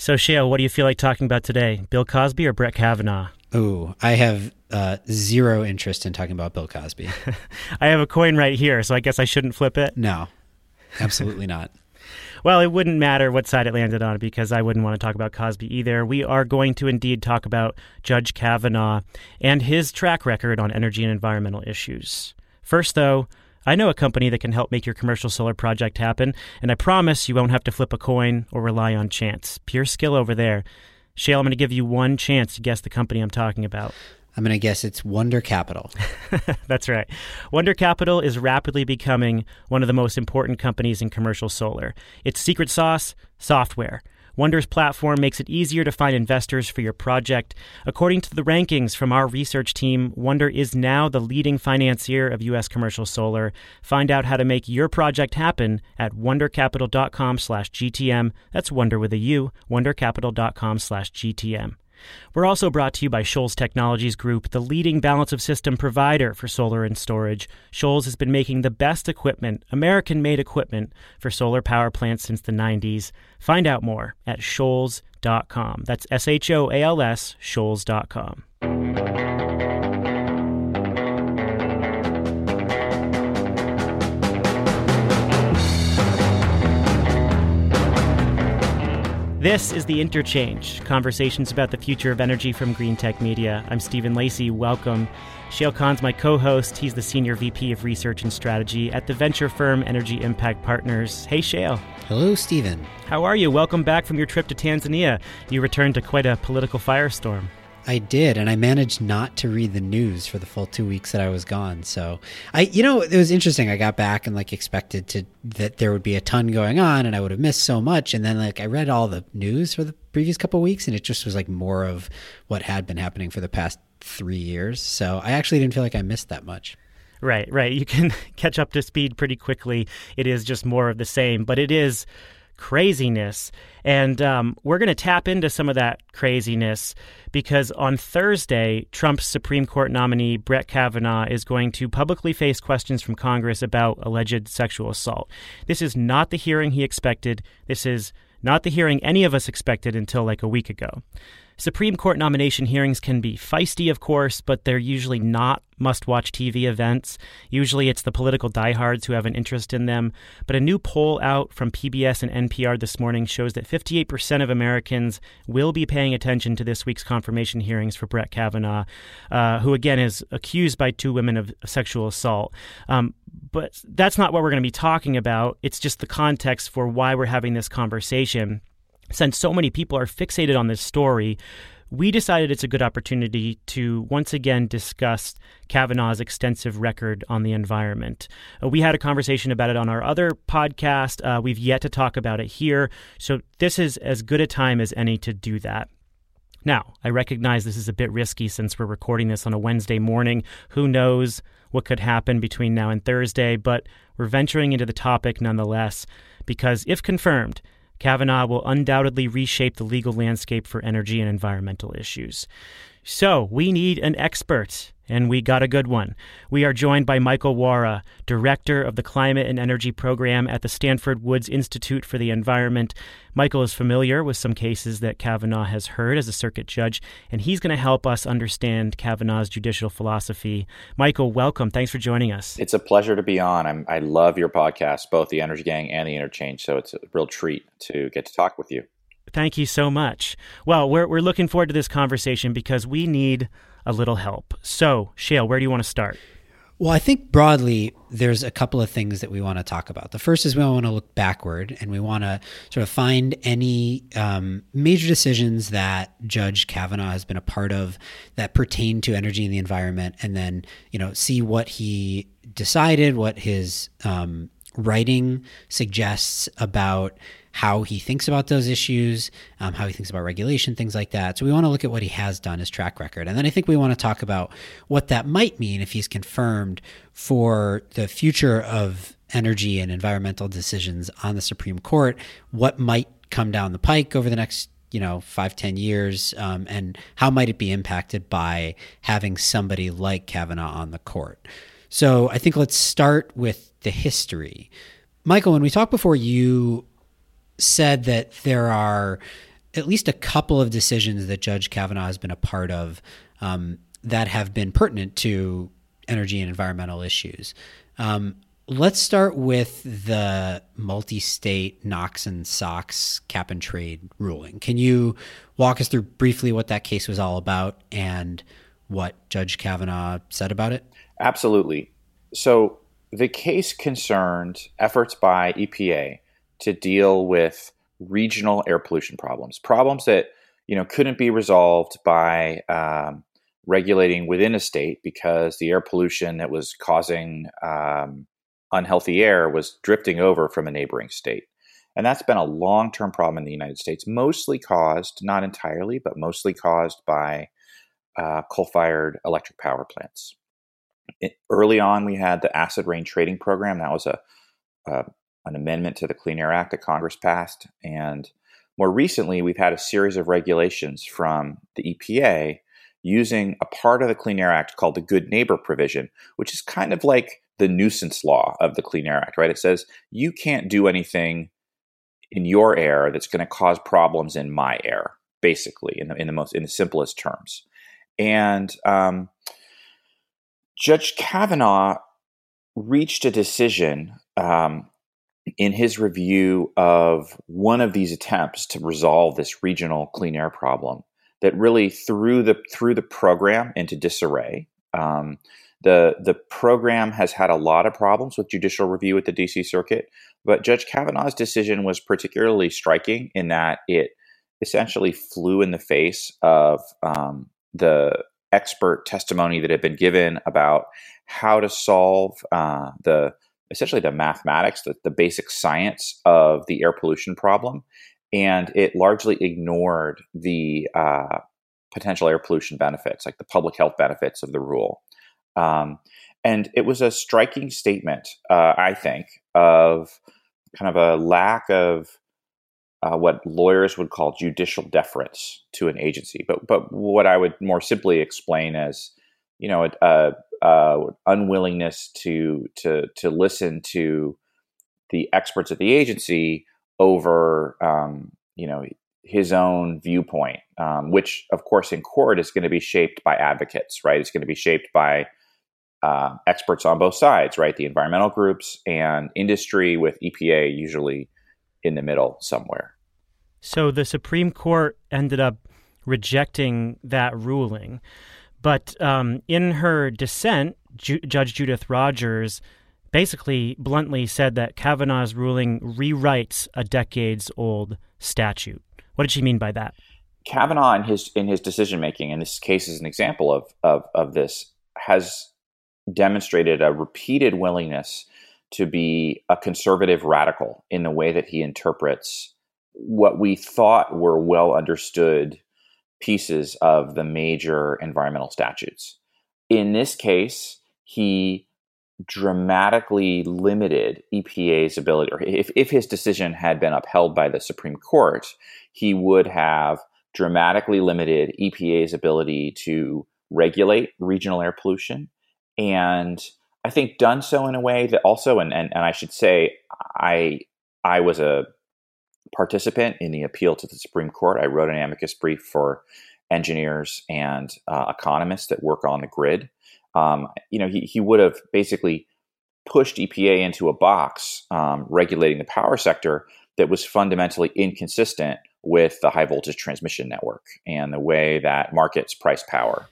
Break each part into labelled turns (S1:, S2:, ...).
S1: So, Shayle, what do you feel like talking about today? Bill Cosby or Brett Kavanaugh?
S2: Oh, I have uh, zero interest in talking about Bill Cosby.
S1: I have a coin right here, so I guess I shouldn't flip it.
S2: No, absolutely not.
S1: Well, it wouldn't matter what side it landed on because I wouldn't want to talk about Cosby either. We are going to indeed talk about Judge Kavanaugh and his track record on energy and environmental issues. First, though, I know a company that can help make your commercial solar project happen, and I promise you won't have to flip a coin or rely on chance. Pure skill over there. Shayle, I'm going to give you one chance to guess the company I'm talking about.
S2: I'm going to guess it's Wunder Capital.
S1: That's right. Wunder Capital is rapidly becoming one of the most important companies in commercial solar. Its secret sauce software. Wunder's platform makes it easier to find investors for your project. According to the rankings from our research team, Wunder is now the leading financier of U.S. commercial solar. Find out how to make your project happen at wundercapital.com slash GTM. That's Wunder with a U. Wundercapital.com/gtm. We're also brought to you by Shoals Technologies Group, the leading balance of system provider for solar and storage. Shoals has been making the best equipment, American made equipment, for solar power plants since the 90s. Find out more at shoals.com. That's S H O A L S, shoals.com. This is The Interchange, conversations about the future of energy from Greentech Media. I'm Stephen Lacey. Welcome. Shayle Kann's my co host. He's the Senior VP of Research and Strategy at the venture firm Energy Impact Partners. Hey, Shayle.
S2: Hello, Stephen.
S1: How are you? Welcome back from your trip to Tanzania. You returned to quite a political firestorm.
S2: I did, and I managed not to read the news for the full two weeks that I was gone. So I, you know, it was interesting. I got back and like expected to that there would be a ton going on, and I would have missed so much. And then like I read all the news for the previous couple weeks, and it just was like more of what had been happening for the past three years. So I actually didn't feel like I missed that much.
S1: Right, right. You can catch up to speed pretty quickly. It is just more of the same, but it is craziness. And um, we're going to tap into some of that craziness because on Thursday, Trump's Supreme Court nominee, Brett Kavanaugh, is going to publicly face questions from Congress about alleged sexual assault. This is not the hearing he expected. This is not the hearing any of us expected until like a week ago. Supreme Court nomination hearings can be feisty, of course, but they're usually not must watch TV events. Usually it's the political diehards who have an interest in them. But a new poll out from PBS and NPR this morning shows that 58% of Americans will be paying attention to this week's confirmation hearings for Brett Kavanaugh, uh, who again is accused by two women of sexual assault. Um, but that's not what we're going to be talking about. It's just the context for why we're having this conversation since so many people are fixated on this story, we decided it's a good opportunity to once again discuss Kavanaugh's extensive record on the environment. Uh, we had a conversation about it on our other podcast. Uh, we've yet to talk about it here. So, this is as good a time as any to do that. Now, I recognize this is a bit risky since we're recording this on a Wednesday morning. Who knows what could happen between now and Thursday, but we're venturing into the topic nonetheless because, if confirmed, Kavanaugh will undoubtedly reshape the legal landscape for energy and environmental issues. So, we need an expert and we got a good one. We are joined by Michael Wara, Director of the Climate and Energy Program at the Stanford Woods Institute for the Environment. Michael is familiar with some cases that Kavanaugh has heard as a circuit judge, and he's going to help us understand Kavanaugh's judicial philosophy. Michael, welcome. Thanks for joining us.
S3: It's a pleasure to be on. I'm, I love your podcast, both the Energy Gang and the Interchange, so it's a real treat to get to talk with you.
S1: Thank you so much. Well, we're, we're looking forward to this conversation because we need a little help. So, Shayle, where do you want to start?
S2: Well, I think broadly, there's a couple of things that we want to talk about. The first is we want to look backward and we want to sort of find any um, major decisions that Judge Kavanaugh has been a part of that pertain to energy and the environment, and then you know see what he decided, what his um, writing suggests about how he thinks about those issues, um, how he thinks about regulation, things like that. So we want to look at what he has done, his track record. And then I think we want to talk about what that might mean if he's confirmed for the future of energy and environmental decisions on the Supreme Court, what might come down the pike over the next you know five ten years um, and how might it be impacted by having somebody like kavanaugh on the court so i think let's start with the history michael when we talked before you said that there are at least a couple of decisions that Judge Kavanaugh has been a part of um, that have been pertinent to energy and environmental issues. Um, let's start with the multi-state NOx and SOx cap and trade ruling. Can you walk us through briefly what that case was all about and what Judge Kavanaugh said about it?
S3: Absolutely. So the case concerned efforts by EPA to deal with regional air pollution problems, problems that you know couldn't be resolved by um, regulating within a state because the air pollution that was causing um, unhealthy air was drifting over from a neighboring state. And that's been a long term problem in the United States, mostly caused, not entirely, but mostly caused by uh, coal fired electric power plants. It, early on, we had the acid rain trading program. That was a, a an amendment to the Clean Air Act that Congress passed. And more recently, we've had a series of regulations from the EPA using a part of the Clean Air Act called the Good Neighbor provision, which is kind of like the nuisance law of the Clean Air Act, right? It says you can't do anything in your air that's going to cause problems in my air, basically, in the, in the most in the simplest terms. And um, Judge Kavanaugh reached a decision um, in his review of one of these attempts to resolve this regional clean air problem that really threw the threw the program into disarray. Um, the the program has had a lot of problems with judicial review at the DC Circuit, but Judge Kavanaugh's decision was particularly striking in that it essentially flew in the face of um, the expert testimony that had been given about how to solve uh, the essentially the mathematics, the, the basic science of the air pollution problem, and it largely ignored the uh, potential air pollution benefits, like the public health benefits of the rule. Um, and it was a striking statement, uh, I think, of kind of a lack of uh, what lawyers would call judicial deference to an agency, but but what I would more simply explain as, you know, a, a, a unwillingness to to to listen to the experts at the agency over um, you know his own viewpoint, um, which of course in court is going to be shaped by advocates, right? It's going to be shaped by uh, experts on both sides, right? The environmental groups and industry, with EPA usually in the middle somewhere.
S1: So the Supreme Court ended up rejecting that ruling. But um, in her dissent, Ju- Judge Judith Rogers basically bluntly said that Kavanaugh's ruling rewrites a decades old statute. What did she mean by that?
S3: Kavanaugh in his in his decision making, and this case is an example of, of of this, has demonstrated a repeated willingness to be a conservative radical in the way that he interprets what we thought were well understood pieces of the major environmental statutes. In this case, he dramatically limited EPA's ability, or if, if his decision had been upheld by the Supreme Court, he would have dramatically limited EPA's ability to regulate regional air pollution. And I think done so in a way that also, and, and, and I should say, I I was a participant in the appeal to the Supreme Court. I wrote an amicus brief for engineers and uh, economists that work on the grid um, you know, he, he would have basically pushed EPA into a box um, regulating the power sector that was fundamentally inconsistent with the high voltage transmission network and the way that markets price power.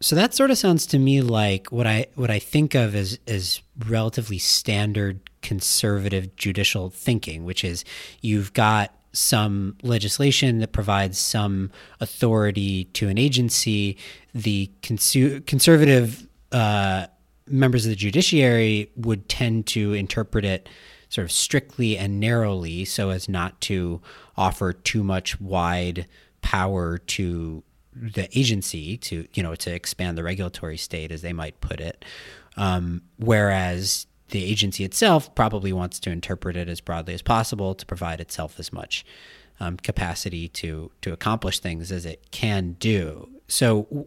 S2: So that sort of sounds to me like what I what I think of as as relatively standard conservative judicial thinking, which is you've got some legislation that provides some authority to an agency, the consu- conservative uh, members of the judiciary would tend to interpret it sort of strictly and narrowly so as not to offer too much wide power to the agency to you know to expand the regulatory state as they might put it. Um, whereas the agency itself probably wants to interpret it as broadly as possible to provide itself as much um, capacity to to accomplish things as it can do. So,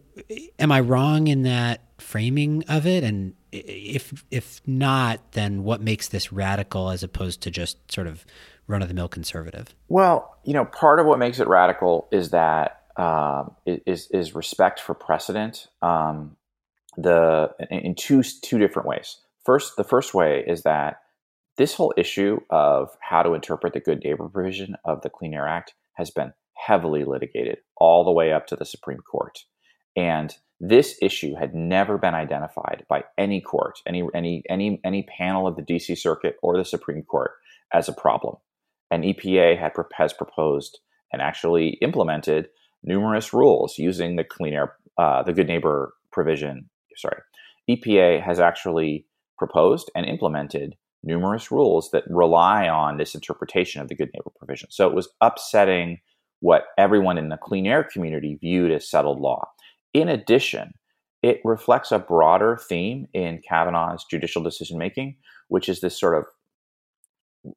S2: am I wrong in that framing of it? And if if not, then what makes this radical as opposed to just sort of run of the mill conservative?
S3: Well, you know, part of what makes it radical is that um, is is respect for precedent. Um, the in two two different ways. First, the first way is that this whole issue of how to interpret the good neighbor provision of the Clean Air Act has been heavily litigated all the way up to the Supreme Court. And this issue had never been identified by any court, any any any any panel of the DC Circuit or the Supreme Court as a problem. And EPA had has proposed and actually implemented numerous rules using the clean air, uh, the good neighbor provision. Sorry, EPA has actually proposed and implemented numerous rules that rely on this interpretation of the good neighbor provision. So it was upsetting what everyone in the clean air community viewed as settled law. In addition, it reflects a broader theme in Kavanaugh's judicial decision making, which is this sort of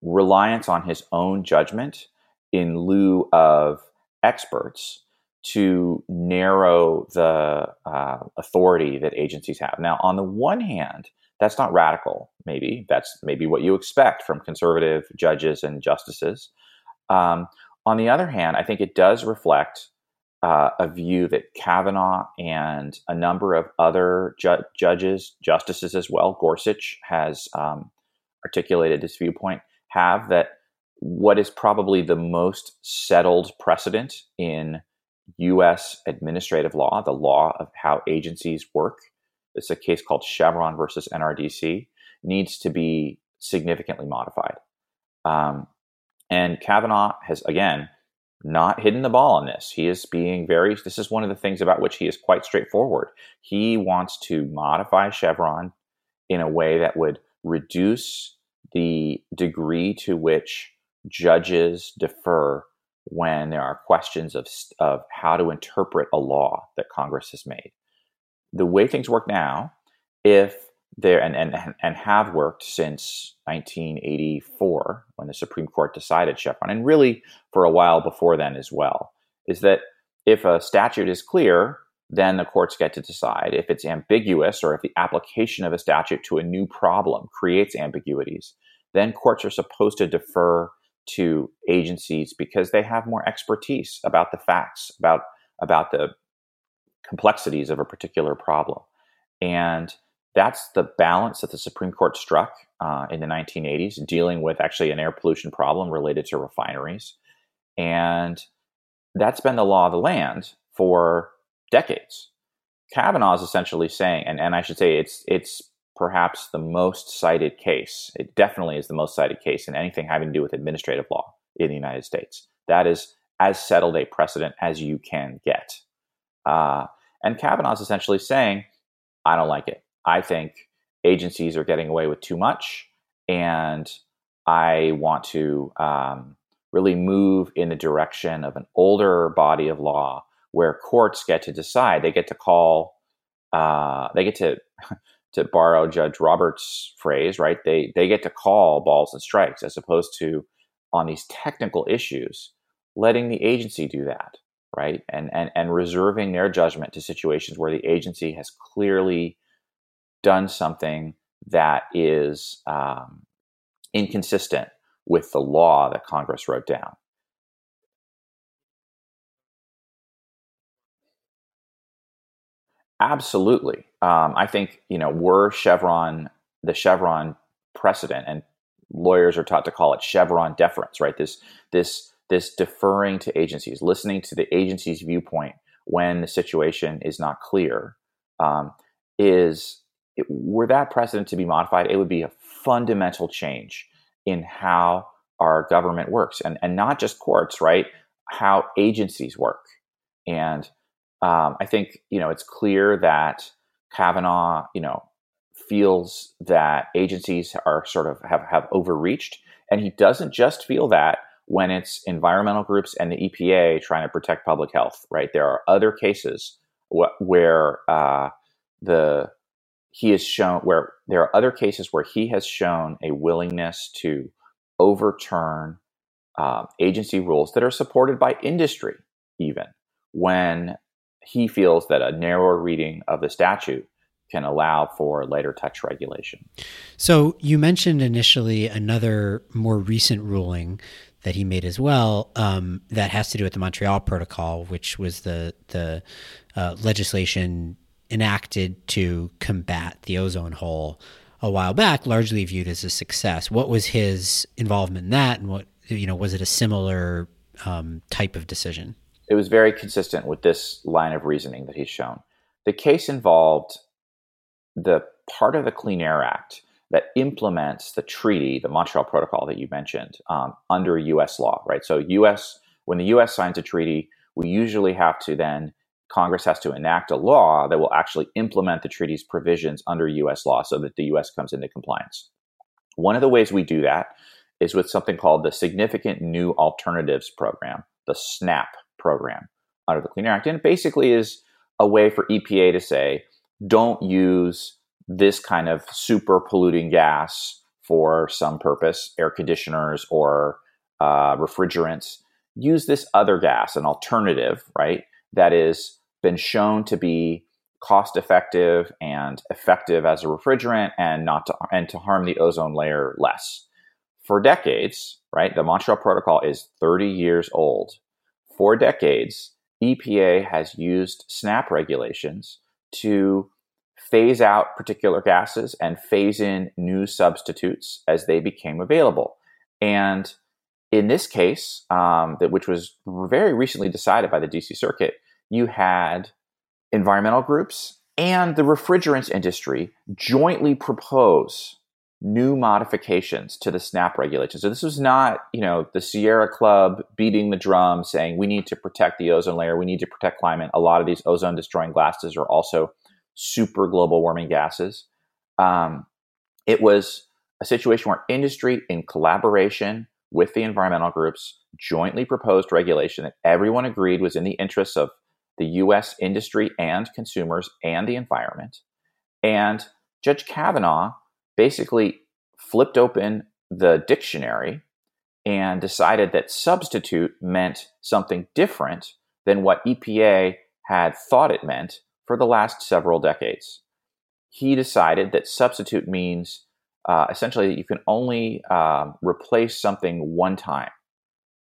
S3: reliance on his own judgment in lieu of experts to narrow the uh, authority that agencies have. Now, on the one hand, that's not radical, maybe. That's maybe what you expect from conservative judges and justices. Um, on the other hand, I think it does reflect uh, a view that Kavanaugh and a number of other ju- judges, justices as well, Gorsuch has um, articulated this viewpoint, have that what is probably the most settled precedent in U.S. administrative law, the law of how agencies work, it's a case called Chevron versus NRDC, needs to be significantly modified. Um, and Kavanaugh has, again, not hidden the ball on this. He is being very, this is one of the things about which he is quite straightforward. He wants to modify Chevron in a way that would reduce the degree to which judges defer when there are questions of, of how to interpret a law that Congress has made. The way things work now, if there and, and and have worked since 1984 when the Supreme Court decided Chevron, and really for a while before then as well, is that if a statute is clear, then the courts get to decide. If it's ambiguous or if the application of a statute to a new problem creates ambiguities, then courts are supposed to defer to agencies because they have more expertise about the facts, about about the complexities of a particular problem. And that's the balance that the Supreme Court struck uh, in the 1980s, dealing with actually an air pollution problem related to refineries. And that's been the law of the land for decades. Kavanaugh is essentially saying, and, and I should say it's it's perhaps the most cited case. It definitely is the most cited case in anything having to do with administrative law in the United States. That is as settled a precedent as you can get. Uh, and Kavanaugh is essentially saying, I don't like it. I think agencies are getting away with too much, and I want to um, really move in the direction of an older body of law where courts get to decide. They get to call, uh, they get to to borrow Judge Roberts' phrase, right? They they get to call balls and strikes as opposed to on these technical issues, letting the agency do that, right? And and and reserving their judgment to situations where the agency has clearly done something that is um, inconsistent with the law that Congress wrote down. Absolutely. Um, I think, you know, were Chevron, the Chevron precedent, and lawyers are taught to call it Chevron deference, right? This, this, this deferring to agencies, listening to the agency's viewpoint when the situation is not clear, um, is it, were that precedent to be modified, it would be a fundamental change in how our government works, and and not just courts, right? How agencies work, and um, I think you know it's clear that Kavanaugh, you know, feels that agencies are sort of have have overreached, and he doesn't just feel that when it's environmental groups and the EPA trying to protect public health. Right, there are other cases wh- where uh, the he has shown where there are other cases where he has shown a willingness to overturn uh, agency rules that are supported by industry, even when he feels that a narrower reading of the statute can allow for later touch regulation.
S2: So you mentioned initially another more recent ruling that he made as well um, that has to do with the Montreal Protocol, which was the the uh, legislation enacted to combat the ozone hole a while back, largely viewed as a success. What was his involvement in that, and what you know was it a similar um, type of decision?
S3: It was very consistent with this line of reasoning that he's shown. The case involved the part of the Clean Air Act that implements the treaty, the Montreal Protocol that you mentioned, um, under U.S. law, right? So, U.S. when the U.S. signs a treaty, we usually have to then Congress has to enact a law that will actually implement the treaty's provisions under U.S. law, so that the U.S. comes into compliance. One of the ways we do that is with something called the Significant New Alternatives Program, the SNAP program under the Clean Air Act, and it basically is a way for EPA to say, don't use this kind of super polluting gas for some purpose, air conditioners or uh, refrigerants. Use this other gas, an alternative, right? That has been shown to be cost effective and effective as a refrigerant and not to and to harm the ozone layer less. For decades, right? The Montreal Protocol is 30 years old. For decades, EPA has used SNAP regulations to phase out particular gases and phase in new substitutes as they became available. And in this case, um, that which was very recently decided by the DC Circuit, you had environmental groups and the refrigerants industry jointly propose new modifications to the SNAP regulations. So this was not, you know, the Sierra Club beating the drum saying we need to protect the ozone layer, we need to protect climate. A lot of these ozone destroying gases are also super global warming gases. Um, it was a situation where industry, in collaboration with the environmental groups, jointly proposed regulation that everyone agreed was in the interests of the US industry and consumers and the environment. And Judge Kavanaugh basically flipped open the dictionary and decided that substitute meant something different than what EPA had thought it meant for the last several decades. He decided that substitute means uh, essentially that you can only um, replace something one time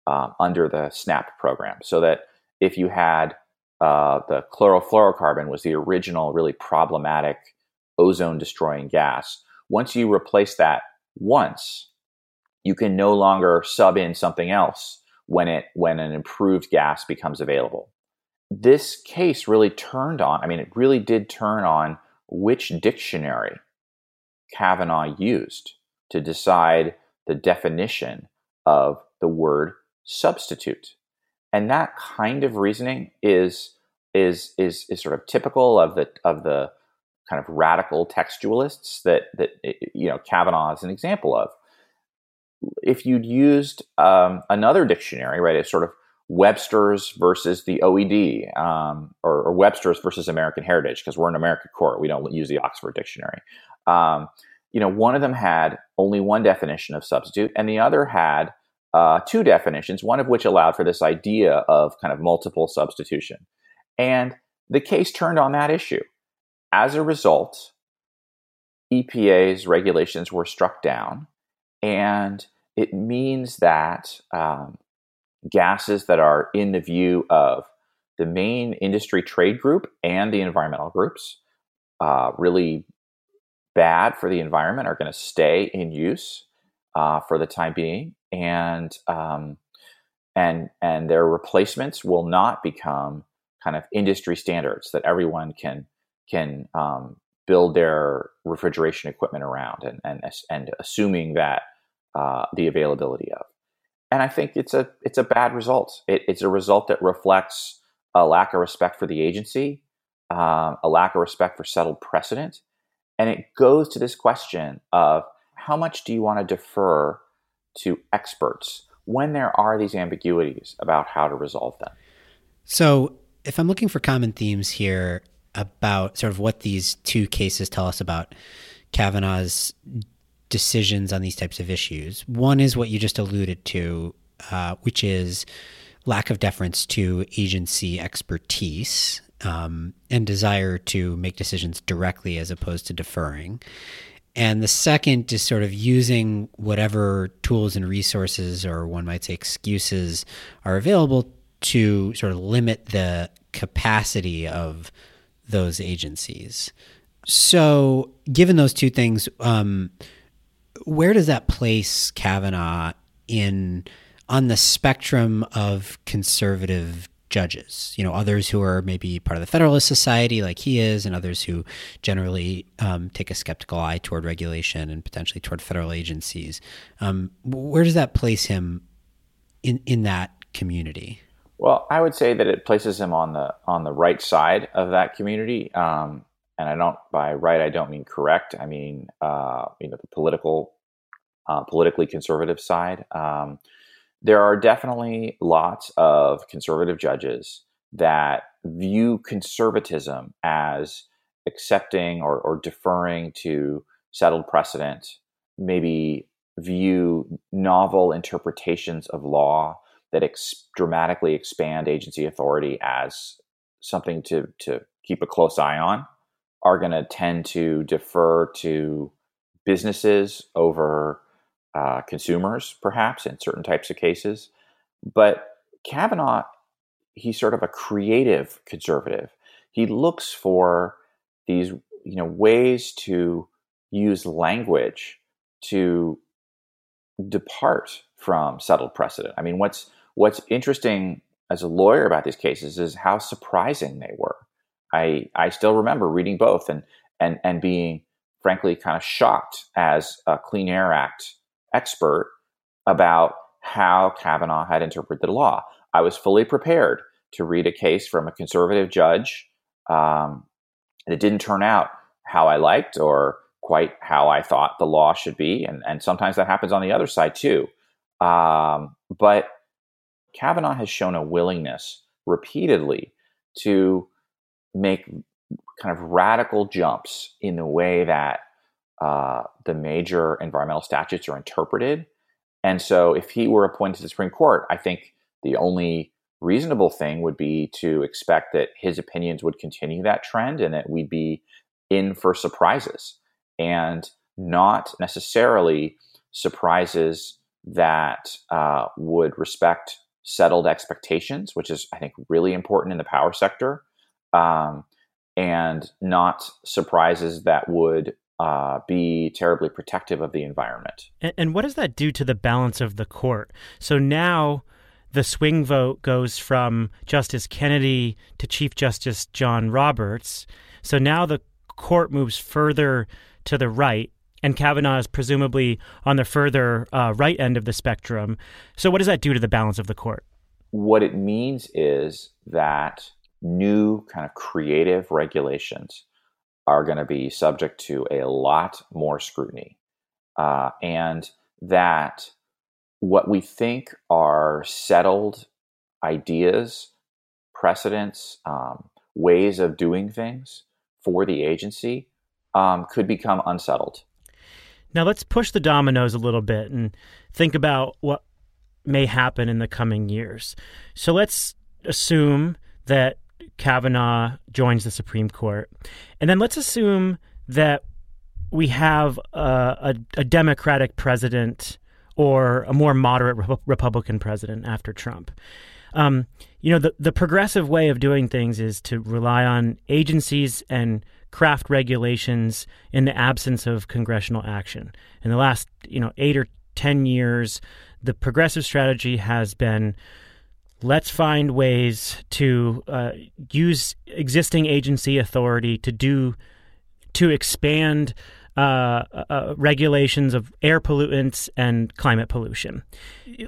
S3: um, under the SNAP program. So that if you had uh, the chlorofluorocarbon was the original really problematic ozone destroying gas, once you replace that once, you can no longer sub in something else when it when an improved gas becomes available this case really turned on, I mean, it really did turn on which dictionary Kavanaugh used to decide the definition of the word substitute. And that kind of reasoning is is is is sort of typical of the of the kind of radical textualists that that you know Kavanaugh is an example of. If you'd used um, another dictionary, right, a sort of Webster's versus the OED, um, or, or, Webster's versus American Heritage, because we're an American court. We don't use the Oxford Dictionary. Um, you know, one of them had only one definition of substitute, and the other had uh, two definitions, one of which allowed for this idea of kind of multiple substitution. And the case turned on that issue. As a result, EPA's regulations were struck down, and it means that um, gases that are in the view of the main industry trade group and the environmental groups, uh, really bad for the environment, are going to stay in use uh, for the time being, and um, and and their replacements will not become kind of industry standards that everyone can can um, build their refrigeration equipment around, and and and assuming that uh, the availability of and I think it's a it's a bad result. It, it's a result that reflects a lack of respect for the agency, um, a lack of respect for settled precedent, and it goes to this question of how much do you want to defer to experts when there are these ambiguities about how to resolve them.
S2: So, if I'm looking for common themes here about sort of what these two cases tell us about Kavanaugh's decisions on these types of issues. One is what you just alluded to, uh, which is lack of deference to agency expertise. um, and desire to make decisions directly as opposed to deferring. And the second is sort of using whatever tools and resources, or one might say excuses, are available to sort of limit the capacity of those agencies. So, given those two things, um, where does that place Kavanaugh in on the spectrum of conservative judges? You know, others who are maybe part of the Federalist Society, like he is, and others who generally um, take a skeptical eye toward regulation and potentially toward federal agencies. Um, where does that place him in in that community?
S3: Well, I would say that it places him on the on the right side of that community. Um, and I don't by right I don't mean correct. I mean uh, you know the political, uh, politically conservative side. Um, there are definitely lots of conservative judges that view conservatism as accepting or, or deferring to settled precedent, maybe view novel interpretations of law that ex- dramatically expand agency authority as something to, to keep a close eye on are going to tend to defer to businesses over uh, consumers, perhaps in certain types of cases. But Kavanaugh, he's sort of a creative conservative. He looks for these, you know, ways to use language to depart from settled precedent. I mean, what's what's interesting as a lawyer about these cases is how surprising they were. I I still remember reading both and and and being frankly kind of shocked as a Clean Air Act expert about how Kavanaugh had interpreted the law. I was fully prepared to read a case from a conservative judge um, that didn't turn out how I liked or quite how I thought the law should be, and and sometimes that happens on the other side too. Um, but Kavanaugh has shown a willingness repeatedly to make kind of radical jumps in the way that uh, the major environmental statutes are interpreted. And so, if he were appointed to the Supreme Court, I think the only reasonable thing would be to expect that his opinions would continue that trend and that we'd be in for surprises and not necessarily surprises that uh, would respect settled expectations, which is, I think, really important in the power sector, um, and not surprises that would uh, be terribly protective of the environment.
S1: And, and what does that do to the balance of the court? So now the swing vote goes from Justice Kennedy to Chief Justice John Roberts. So now the court moves further to the right, and Kavanaugh is presumably on the further uh, right end of the spectrum. So, what does that do to the balance of the court?
S3: What it means is that new kind of creative regulations are going to be subject to a lot more scrutiny. Uh, and that what we think are settled ideas, precedents, um, ways of doing things for the agency um, could become unsettled.
S1: Now let's push the dominoes a little bit and think about what may happen in the coming years. So let's assume that Kavanaugh joins the Supreme Court. And then let's assume that we have a, a, a Democratic president or a more moderate Re- Republican president after Trump. Um, you know, the, the progressive way of doing things is to rely on agencies and craft regulations in the absence of congressional action. In the last, you know, eight or 10 years, the progressive strategy has been let's find ways to uh, use existing agency authority to do to expand uh, uh, regulations of air pollutants and climate pollution.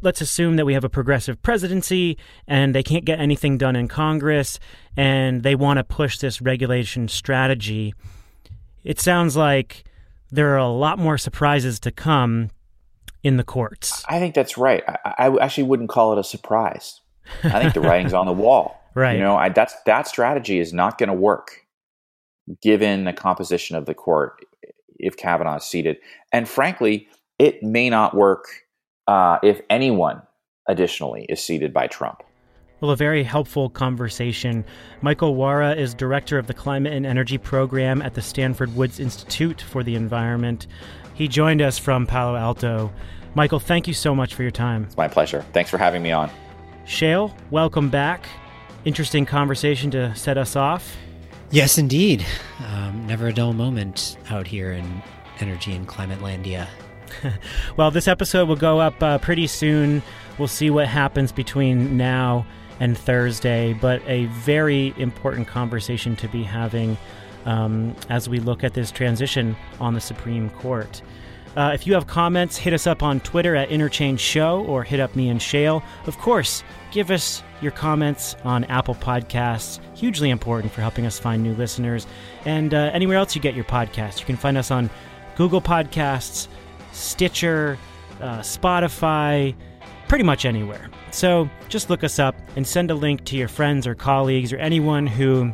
S1: Let's assume that we have a progressive presidency and they can't get anything done in Congress and they want to push this regulation strategy. It sounds like there are a lot more surprises to come in the courts.
S3: I think that's right. I, I actually wouldn't call it a surprise. I think the writing's on the wall.
S1: Right.
S3: You know, I, that's that strategy is not going to work given the composition of the court if Kavanaugh is seated. And frankly, it may not work uh, if anyone additionally is seated by Trump.
S1: Well, a very helpful conversation. Michael Wara is director of the Climate and Energy Program at the Stanford Woods Institute for the Environment. He joined us from Palo Alto. Michael, thank you so much for your time.
S3: It's my pleasure. Thanks for having me on.
S1: Shayle, welcome back. Interesting conversation to set us off.
S2: Yes, indeed. Um, never a dull moment out here in energy and climate landia.
S1: well, this episode will go up uh, pretty soon. We'll see what happens between now and Thursday, but a very important conversation to be having um, as we look at this transition on the Supreme Court. Uh, if you have comments, hit us up on Twitter at Interchange Show or hit up me and Shayle. Of course, give us your comments on Apple Podcasts. Hugely important for helping us find new listeners. And uh, anywhere else you get your podcast. You can find us on Google Podcasts, Stitcher, uh, Spotify, pretty much anywhere. So just look us up and send a link to your friends or colleagues or anyone who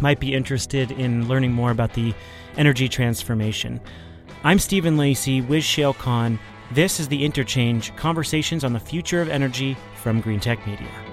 S1: might be interested in learning more about the energy transformation. I'm Stephen Lacey with Shayle Kann. This is The Interchange Conversations on the Future of Energy from Greentech Media.